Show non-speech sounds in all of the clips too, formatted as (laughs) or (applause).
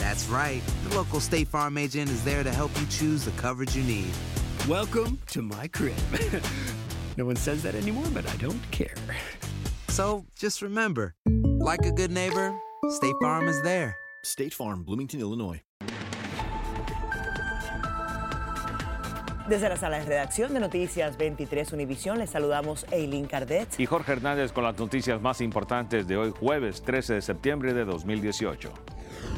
That's right. The local State Farm agent is there to help you choose the coverage you need. Welcome to my crib. (laughs) no one says that anymore, but I don't care. So just remember, like a good neighbor, State Farm is there. State Farm, Bloomington, Illinois. Desde la sala de redacción de Noticias 23 Univisión les saludamos Eileen Cardet. Y Jorge Hernández con las noticias más importantes de hoy, jueves 13 de septiembre de 2018.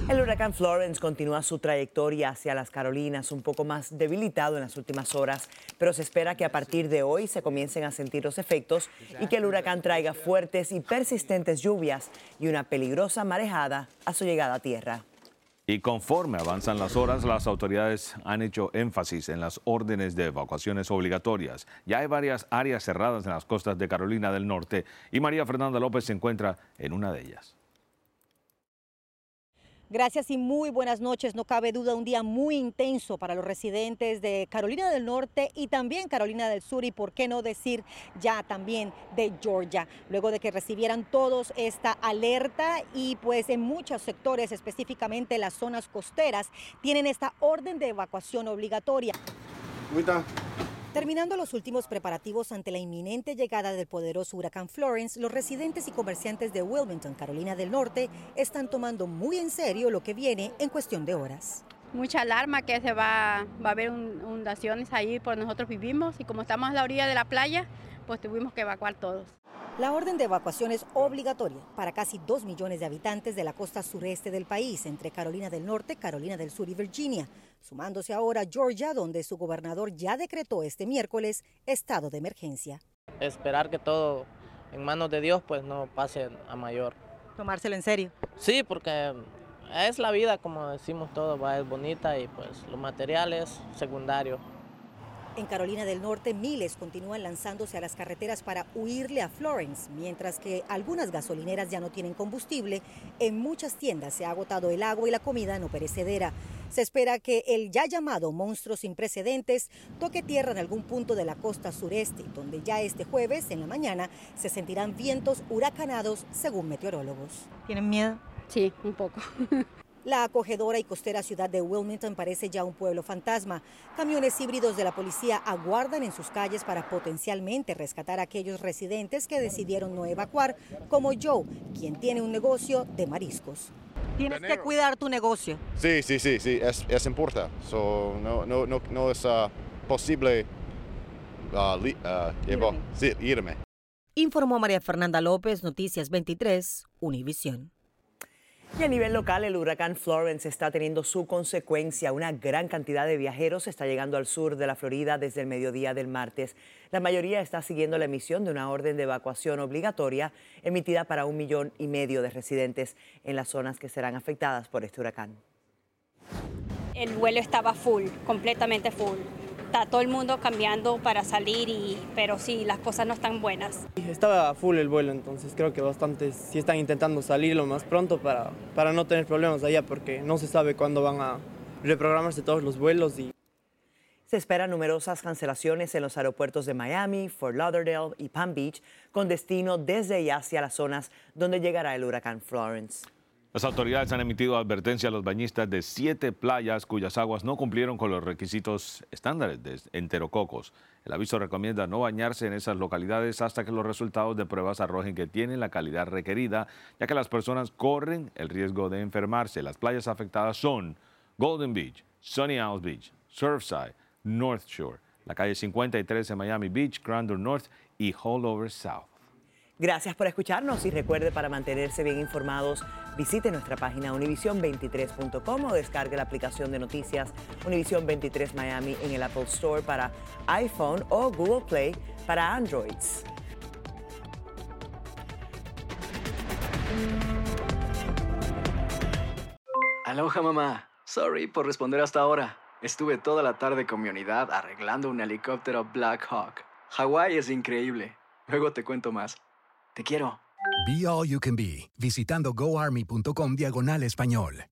El huracán Florence continúa su trayectoria hacia las Carolinas, un poco más debilitado en las últimas horas, pero se espera que a partir de hoy se comiencen a sentir los efectos y que el huracán traiga fuertes y persistentes lluvias y una peligrosa marejada a su llegada a tierra. Y conforme avanzan las horas, las autoridades han hecho énfasis en las órdenes de evacuaciones obligatorias. Ya hay varias áreas cerradas en las costas de Carolina del Norte y María Fernanda López se encuentra en una de ellas. Gracias y muy buenas noches. No cabe duda, un día muy intenso para los residentes de Carolina del Norte y también Carolina del Sur y por qué no decir ya también de Georgia, luego de que recibieran todos esta alerta y pues en muchos sectores, específicamente las zonas costeras, tienen esta orden de evacuación obligatoria. Terminando los últimos preparativos ante la inminente llegada del poderoso huracán Florence, los residentes y comerciantes de Wilmington, Carolina del Norte, están tomando muy en serio lo que viene en cuestión de horas. Mucha alarma que se va, va a haber inundaciones ahí por nosotros vivimos y como estamos a la orilla de la playa, pues tuvimos que evacuar todos. La orden de evacuación es obligatoria para casi 2 millones de habitantes de la costa sureste del país, entre Carolina del Norte, Carolina del Sur y Virginia, sumándose ahora Georgia, donde su gobernador ya decretó este miércoles estado de emergencia. Esperar que todo en manos de Dios pues no pase a mayor. ¿Tomárselo en serio? Sí, porque es la vida, como decimos todos, va, es bonita y pues lo material es secundario. En Carolina del Norte, miles continúan lanzándose a las carreteras para huirle a Florence, mientras que algunas gasolineras ya no tienen combustible. En muchas tiendas se ha agotado el agua y la comida no perecedera. Se espera que el ya llamado monstruo sin precedentes toque tierra en algún punto de la costa sureste, donde ya este jueves en la mañana se sentirán vientos huracanados, según meteorólogos. ¿Tienen miedo? Sí, un poco. (laughs) La acogedora y costera ciudad de Wilmington parece ya un pueblo fantasma. Camiones híbridos de la policía aguardan en sus calles para potencialmente rescatar a aquellos residentes que decidieron no evacuar, como Joe, quien tiene un negocio de mariscos. Tienes que cuidar tu negocio. Sí, sí, sí, sí, es, es importante. So, no, no, no, no es uh, posible uh, li, uh, llevo- sí, irme. Informó María Fernanda López, Noticias 23, Univisión. Y a nivel local, el huracán Florence está teniendo su consecuencia. Una gran cantidad de viajeros está llegando al sur de la Florida desde el mediodía del martes. La mayoría está siguiendo la emisión de una orden de evacuación obligatoria emitida para un millón y medio de residentes en las zonas que serán afectadas por este huracán. El vuelo estaba full, completamente full. Está todo el mundo cambiando para salir, y, pero sí, las cosas no están buenas. Estaba full el vuelo, entonces creo que bastantes sí están intentando salir lo más pronto para, para no tener problemas allá, porque no se sabe cuándo van a reprogramarse todos los vuelos y se esperan numerosas cancelaciones en los aeropuertos de Miami, Fort Lauderdale y Palm Beach, con destino desde y hacia las zonas donde llegará el huracán Florence. Las autoridades han emitido advertencia a los bañistas de siete playas cuyas aguas no cumplieron con los requisitos estándares de enterococos. El aviso recomienda no bañarse en esas localidades hasta que los resultados de pruebas arrojen que tienen la calidad requerida, ya que las personas corren el riesgo de enfermarse. Las playas afectadas son Golden Beach, Sunny Isles Beach, Surfside, North Shore, la calle 53 en Miami Beach, Grandeur North y Hollover South. Gracias por escucharnos y recuerde para mantenerse bien informados, visite nuestra página univision23.com o descargue la aplicación de noticias Univision 23 Miami en el Apple Store para iPhone o Google Play para Androids. Aloha mamá, sorry por responder hasta ahora. Estuve toda la tarde con mi unidad arreglando un helicóptero Black Hawk. Hawái es increíble. Luego te cuento más. Te quiero. Be All You Can Be, visitando goarmy.com diagonal español.